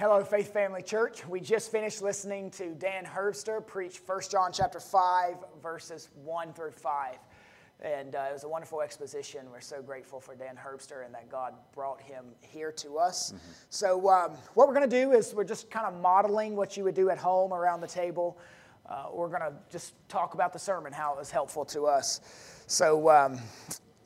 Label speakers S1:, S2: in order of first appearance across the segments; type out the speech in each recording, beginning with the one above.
S1: Hello, Faith Family Church. We just finished listening to Dan Herbster preach 1 John chapter 5, verses 1 through 5. And uh, it was a wonderful exposition. We're so grateful for Dan Herbster and that God brought him here to us. Mm-hmm. So, um, what we're going to do is we're just kind of modeling what you would do at home around the table. Uh, we're going to just talk about the sermon, how it was helpful to us. So, um,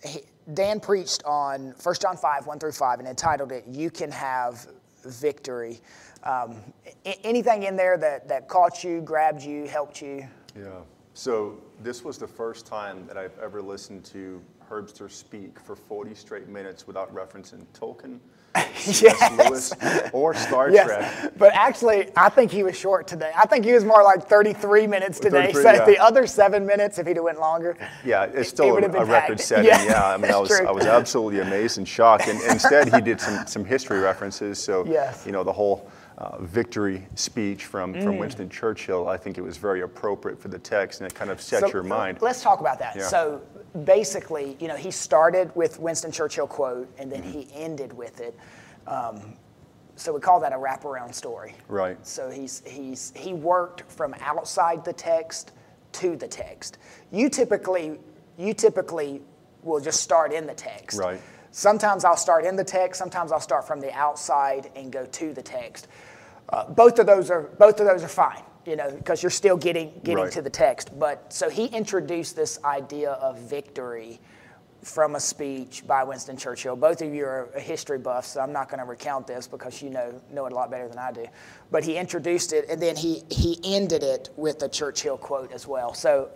S1: he, Dan preached on 1 John 5, 1 through 5, and entitled it, You Can Have victory. Um, anything in there that, that caught you, grabbed you, helped you?
S2: Yeah. So this was the first time that I've ever listened to Herbster speak for 40 straight minutes without referencing Tolkien yes. Lewis or Star yes. Trek.
S1: But actually, I think he was short today. I think he was more like 33 minutes today. 33, so yeah. the other seven minutes, if he'd have went longer,
S2: yeah, it's still it a, a record setting. Yeah, yeah I mean, I was I was absolutely amazed and shocked. And instead, he did some some history references. So yes. you know the whole. Uh, victory speech from, mm. from Winston Churchill, I think it was very appropriate for the text and it kind of set so, your mind.
S1: Let's talk about that. Yeah. So basically, you know, he started with Winston Churchill quote and then mm-hmm. he ended with it. Um, so we call that a wraparound story.
S2: Right.
S1: So he's, he's, he worked from outside the text to the text. You typically, you typically will just start in the text.
S2: Right.
S1: Sometimes I'll start in the text. Sometimes I'll start from the outside and go to the text. Uh, both of those are both of those are fine you know, because you're still getting getting right. to the text. But so he introduced this idea of victory from a speech by Winston Churchill. Both of you are history buffs, so I'm not going to recount this because you know know it a lot better than I do. But he introduced it, and then he he ended it with a Churchill quote as well. So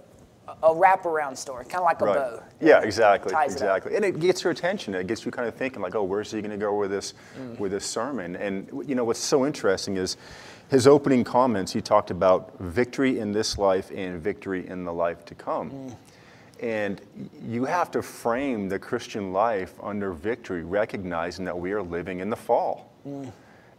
S1: a wraparound story, kind of like a right. bow.
S2: Yeah, exactly, exactly. It and it gets your attention. It gets you kind of thinking, like, oh, where's he going to go with this mm. with this sermon? And you know what's so interesting is his opening comments, he talked about victory in this life and victory in the life to come. Mm. And you have to frame the Christian life under victory, recognizing that we are living in the fall. Mm.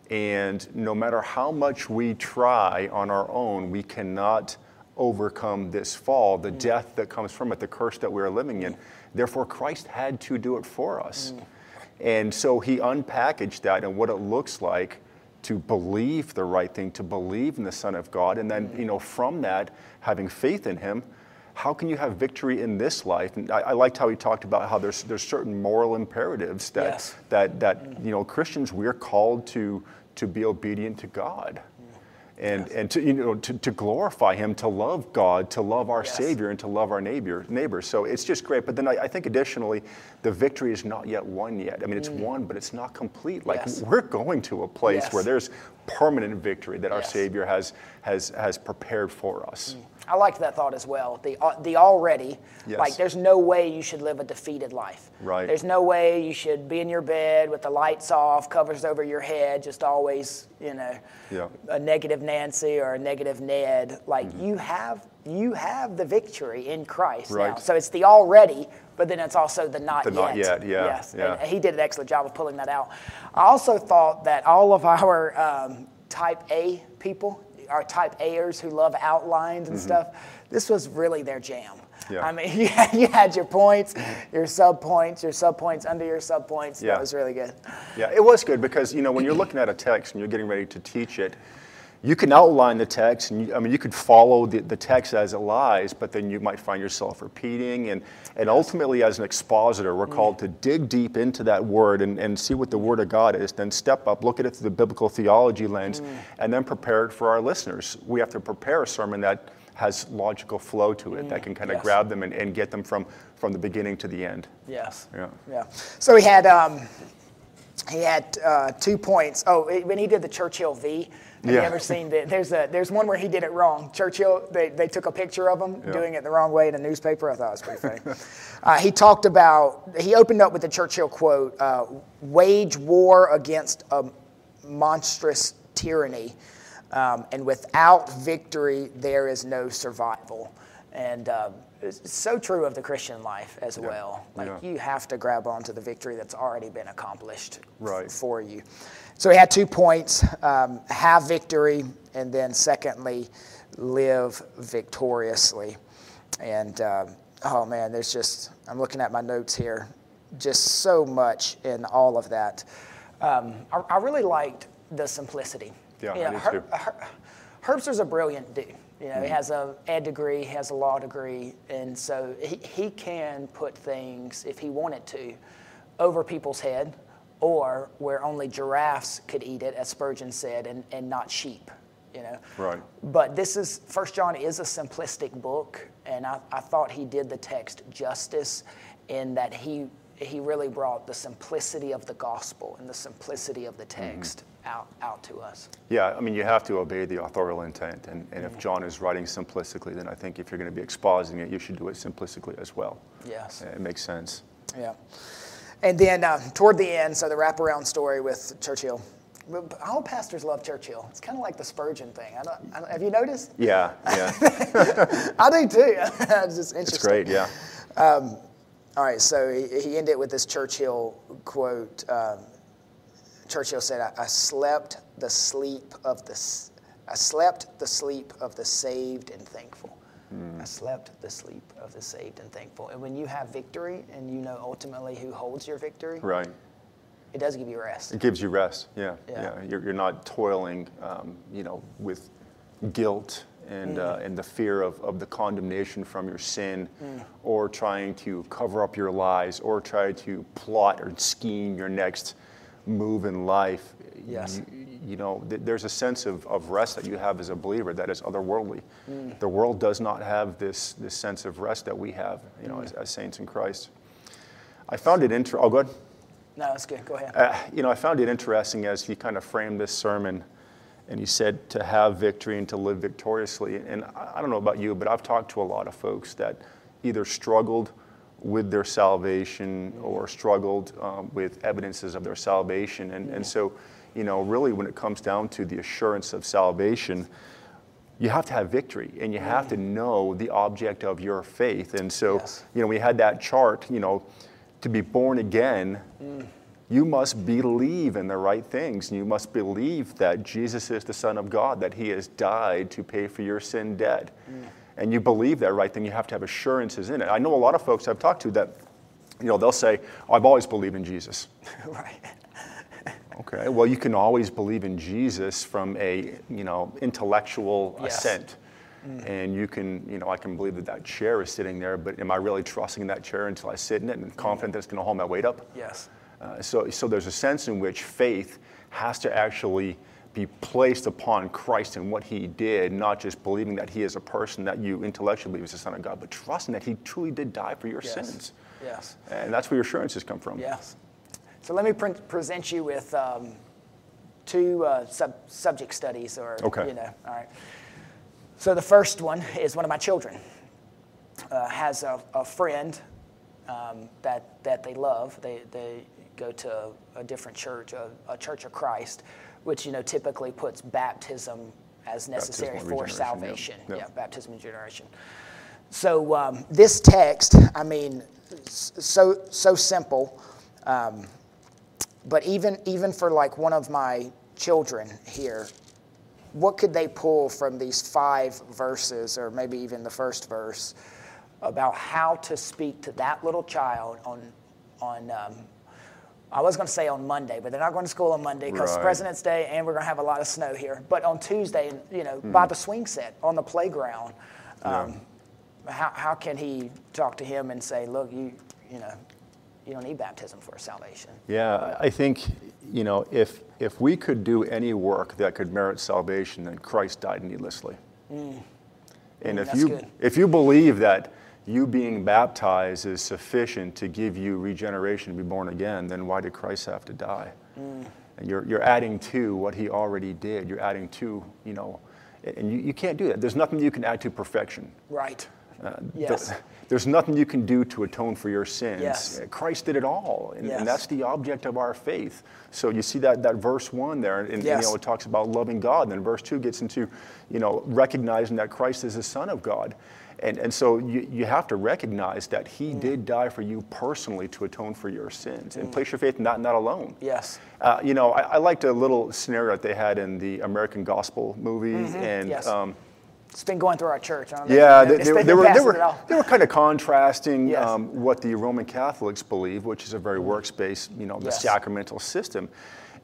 S2: And no matter how much we try on our own, we cannot overcome this fall, the mm. death that comes from it, the curse that we are living in. Therefore, Christ had to do it for us. Mm. And so he unpackaged that and what it looks like to believe the right thing, to believe in the Son of God, and then, you know, from that, having faith in Him, how can you have victory in this life? And I, I liked how he talked about how there's there's certain moral imperatives that yes. that that you know Christians we're called to to be obedient to God and, yes. and to, you know, to, to glorify him, to love God, to love our yes. Savior, and to love our neighbor, neighbors. So it's just great. But then I, I, think additionally, the victory is not yet won yet. I mean, it's mm. won, but it's not complete. Like yes. we're going to a place where there's permanent victory that our Savior has, has, has prepared for us. Mm.
S1: I liked that thought as well. The, uh, the already, yes. like there's no way you should live a defeated life.
S2: Right.
S1: There's no way you should be in your bed with the lights off, covers over your head, just always, you know, yeah. a negative Nancy or a negative Ned. Like mm-hmm. you have you have the victory in Christ right. now. So it's the already, but then it's also the not
S2: the
S1: yet.
S2: not yet, yeah. Yes.
S1: Yeah. And he did an excellent job of pulling that out. I also thought that all of our um, type A people, our type A'ers who love outlines and mm-hmm. stuff, this was really their jam. Yeah. I mean, you had, you had your points, your sub points, your sub points under your sub points. Yeah. That was really good.
S2: Yeah, it was good because, you know, when you're looking at a text and you're getting ready to teach it, you can outline the text, and you, I mean, you could follow the, the text as it lies, but then you might find yourself repeating. And, and ultimately, as an expositor, we're called to dig deep into that word and, and see what the Word of God is, then step up, look at it through the biblical theology lens, mm. and then prepare it for our listeners. We have to prepare a sermon that has logical flow to it, mm. that can kind of yes. grab them and, and get them from, from the beginning to the end.
S1: Yes. Yeah. Yeah. So we had. Um, he had uh, two points. Oh, when he did the Churchill V, have yeah. you ever seen that? There's a there's one where he did it wrong. Churchill, they, they took a picture of him yeah. doing it the wrong way in a newspaper. I thought it was pretty funny. uh, he talked about he opened up with the Churchill quote: uh, "Wage war against a monstrous tyranny, um, and without victory there is no survival." And uh, it's so true of the Christian life as yeah. well. Like you have to grab onto the victory that's already been accomplished
S2: right.
S1: for you. So he had two points: um, have victory, and then secondly, live victoriously. And uh, oh man, there's just I'm looking at my notes here, just so much in all of that. Um, I, I, really liked the simplicity.
S2: Yeah,
S1: You know, Her- Her- Herbster's a brilliant dude. You know,
S2: Mm-hmm.
S1: he has a ed degree, he has a law degree, and so he, he can put things, if he wanted to, over people's head, or where only giraffes could eat it, as Spurgeon said, and, and not sheep. You know.
S2: Right.
S1: But this is First John is a simplistic book, and I, I thought he did the text justice in that he he really brought the simplicity of the gospel and the simplicity of the mm-hmm. text out out to us.
S2: Yeah, I mean, you have to obey the authorial intent. And, and if John is writing simplistically, then I think if you're going to be expositing it, you should do it simplistically as well.
S1: Yes.
S2: It makes sense.
S1: Yeah. And then uh, toward the end, so the wraparound story with Churchill. All pastors love Churchill. It's kind of like the Spurgeon thing. I don't, I don't, have you noticed?
S2: Yeah, yeah.
S1: I do too. it's just interesting.
S2: it's great, yeah.
S1: All right, so he, he ended with this Churchill quote. Um, Churchill said, I, I slept the sleep of the, I slept the sleep of the saved and thankful. I slept the sleep of the saved and thankful. And when you have victory and you know ultimately who holds your victory,
S2: Right.
S1: it does give you rest.
S2: It gives you rest, yeah.
S1: Yeah.
S2: Yeah, You're, you're not toiling, um, you know, with guilt and, uh, and the fear of, of the condemnation from your sin or trying to cover up your lies or try to plot or scheme your next move in life.
S1: Yes.
S2: You, you know, th- there's a sense of, of rest that you have as a believer that is otherworldly. The world does not have this, this sense of rest that we have, you know, as, as saints in Christ. I found it interesting. Oh, good.
S1: No, that's good. Go ahead.
S2: Uh, you know, I found it interesting as he kind of framed this sermon, and he said to have victory and to live victoriously. And I I don't know about you, but I've talked to a lot of folks that either struggled with their salvation or struggled um, with evidences of their salvation. And, and so, you know, really when it comes down to the assurance of salvation, you have to have victory and you have to mm. know the object of your faith. And so,
S1: Yes.
S2: you know, we had that chart, you know, to be born again, mm. you must believe in the right things. And you must believe that Jesus is the Son of God, that He has died to pay for your sin debt. Mm. And you believe that right thing, you have to have assurances in it. I know a lot of folks I've talked to that, you know, they'll say, I've always believed in Jesus.
S1: right.
S2: Okay, well, you can always believe in Jesus from a, you know, intellectual
S1: Yes.
S2: assent. And you can, you know, I can believe that that chair is sitting there, but am I really trusting in that chair until I sit in it and confident that it's going to hold my weight up?
S1: Yes.
S2: Uh, so, so there's a sense in which faith has to actually be placed upon Christ and what he did, not just believing that he is a person that you intellectually believe is the Son of God, but trusting that he truly did die for your
S1: Yes.
S2: sins.
S1: Yes.
S2: And that's where your assurances come from.
S1: Yes. So let me pre- present you with um, two uh, sub- subject studies, or
S2: Okay.
S1: you know, all right. So the first one is one of my children uh, has a, a friend um, that that they love. They they go to a different church, a, a Church of Christ, which you know typically puts baptism as necessary
S2: Baptismal
S1: for
S2: regeneration, yeah.
S1: salvation.
S2: Yeah.
S1: yeah baptism and generation. So um, this text, I mean, so so simple, um, but even even for like one of my children here, what could they pull from these five verses, or maybe even the first verse, about how to speak to that little child on on um, I was going to say on Monday, but they're not going to school on Monday because
S2: Right.
S1: President's Day and we're going to have a lot of snow here. But on Tuesday, you know, by the swing set on the playground, um, how, how can he talk to him and say, look, you, you know, you don't need baptism for salvation?
S2: Yeah, I think, you know, if, if we could do any work that could merit salvation, then Christ died needlessly. And
S1: Mm,
S2: if you,
S1: good.
S2: if you believe that you being baptized is sufficient to give you regeneration to be born again, then why did Christ have to die?
S1: Mm.
S2: And you're, you're adding to what he already did. You're adding to, you know, and you, you can't do that. There's nothing you can add to perfection.
S1: Right.
S2: Uh,
S1: Yes.
S2: th- there's nothing you can do to atone for your sins.
S1: Yes.
S2: Uh, Christ did it all, and,
S1: Yes.
S2: and that's the object of our faith. So you see that, that verse one there, and, and, you know it talks about loving God. And then verse two gets into, you know, recognizing that Christ is the Son of God, and and so you, you have to recognize that He
S1: Mm.
S2: did die for you personally to atone for your sins, and place your faith in that and that alone.
S1: Yes.
S2: Uh, you know, I, I liked a little scenario that they had in the American Gospel movie, and
S1: Mm-hmm. Yes.
S2: um,
S1: It's been going through our church. I don't know
S2: yeah, they, they, they were, they, were, they were kind of contrasting
S1: Yes.
S2: um, what the Roman Catholics believe, which is a very works-based, you know, the
S1: Yes.
S2: sacramental system.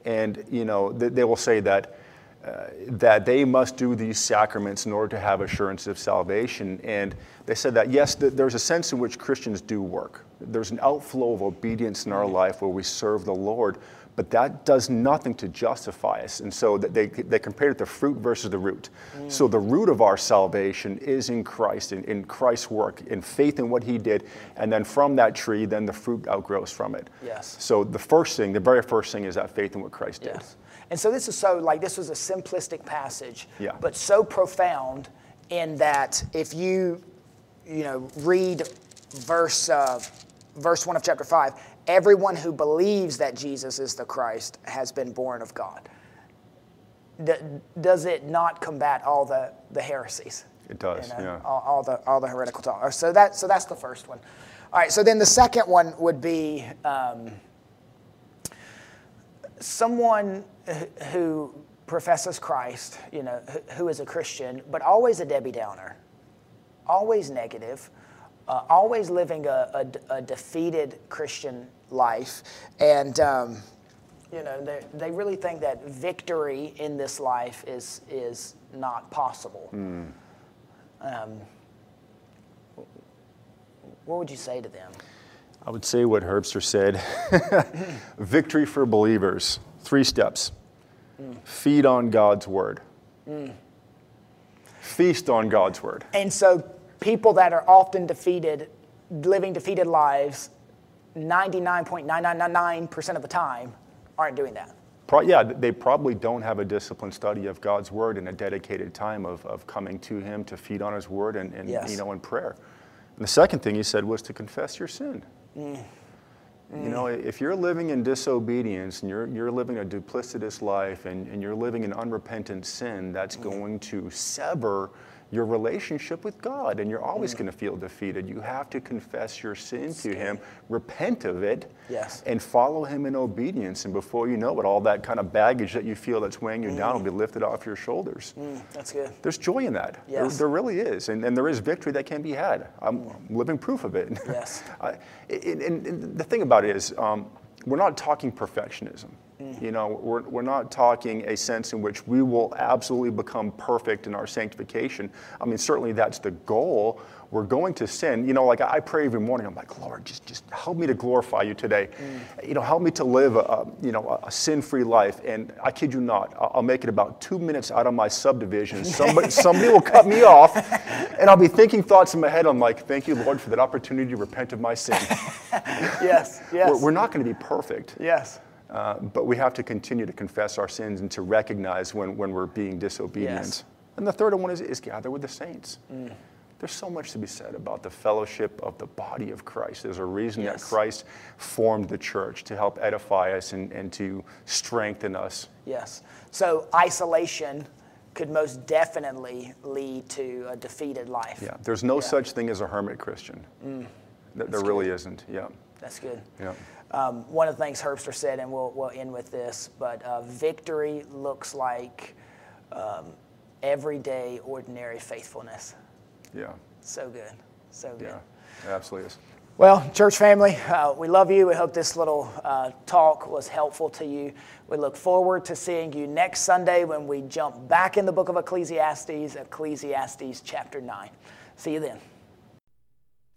S2: And, you know, they, they will say that. Uh, that they must do these sacraments in order to have assurance of salvation. And they said that, yes, th- there's a sense in which Christians do work. There's an outflow of obedience in our life where we serve the Lord, but that does nothing to justify us. And so they, they compared it to fruit versus the root. Mm. So the root of our salvation is in Christ, in, in Christ's work, in faith in what he did. And then from that tree, then the fruit outgrows from it.
S1: Yes.
S2: So the first thing, the very first thing is that faith in what Christ did.
S1: And so this is so like this was a simplistic passage,
S2: yeah.
S1: but so profound in that if you you know read verse uh, verse one of chapter five, everyone who believes that Jesus is the Christ has been born of God. does it not combat all the, the heresies?
S2: It does, you know,
S1: yeah. All, all, the all the heretical talk. So that so that's the first one. All right. So then the second one would be. Um, someone who professes Christ, you know, who is a Christian, but always a Debbie Downer, always negative, uh, always living a, a, a, defeated Christian life, and um, you know they, they really think that victory in this life is is not possible. Mm. Um, what would you say to them?
S2: I would say what Herbster said victory for believers, three steps. Mm. Feed on God's word, mm. feast on God's word.
S1: And so, people that are often defeated, living defeated lives, 99.9999% of the time aren't doing that.
S2: Pro- yeah, they probably don't have a disciplined study of God's word and a dedicated time of, of coming to Him to feed on His word and, and
S1: yes.
S2: you know in prayer. And the second thing he said was to confess your sin. Mm. You know, if you're living in disobedience and you're, you're living a duplicitous life and, and you're living in unrepentant sin, that's mm. going to sever your relationship with God, and you're always mm. going to feel defeated. You have to confess your sin to Him, repent of it,
S1: yes.
S2: and follow Him in obedience. And before you know it, all that kind of baggage that you feel that's weighing you mm. down will be lifted off your shoulders.
S1: Mm, that's good.
S2: There's joy in that.
S1: Yes.
S2: There, there really is. And, and there is victory that can be had. I'm living proof of it.
S1: Yes.
S2: I, and, and, the thing about it is, um, we're not talking perfectionism. Mm. You know, we're, we're not talking a sense in which we will absolutely become perfect in our sanctification. I mean, certainly that's the goal. We're going to sin. You know, like I pray every morning, I'm like, Lord, just, just help me to glorify you today. Mm. You know, help me to live a, you know, a sin-free life. And I kid you not, I'll make it about two minutes out of my subdivision. Somebody, somebody will cut me off, and I'll be thinking thoughts in my head. I'm like, thank you, Lord, for that opportunity to repent of my sin.
S1: yes, yes.
S2: We're, we're not going to be perfect.
S1: Yes.
S2: Uh, but we have to continue to confess our sins and to recognize when, when we're being disobedient.
S1: Yes.
S2: And the third one is, is gather with the saints. Mm. There's so much to be said about the fellowship of the body of Christ. There's a reason
S1: yes.
S2: that Christ formed the church to help edify us and, and to strengthen us.
S1: Yes. So isolation could most definitely lead to a defeated life.
S2: Yeah. There's no yeah. such thing as a hermit Christian. Mm. There, there really isn't. Yeah.
S1: That's good.
S2: Yeah.
S1: Um, one of the things Herbster said, and we'll, we'll end with this, but uh, victory looks like um, everyday, ordinary faithfulness.
S2: Yeah.
S1: So good. So good.
S2: Yeah, it absolutely is.
S1: Well, church family, uh, we love you. We hope this little uh, talk was helpful to you. We look forward to seeing you next Sunday when we jump back in the book of Ecclesiastes, Ecclesiastes chapter 9. See you then.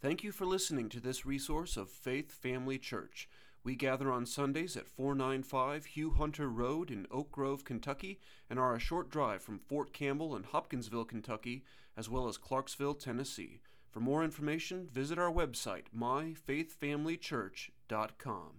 S3: Thank you for listening to this resource of Faith Family Church. We gather on Sundays at 495 Hugh Hunter Road in Oak Grove, Kentucky, and are a short drive from Fort Campbell and Hopkinsville, Kentucky, as well as Clarksville, Tennessee. For more information, visit our website, myfaithfamilychurch.com.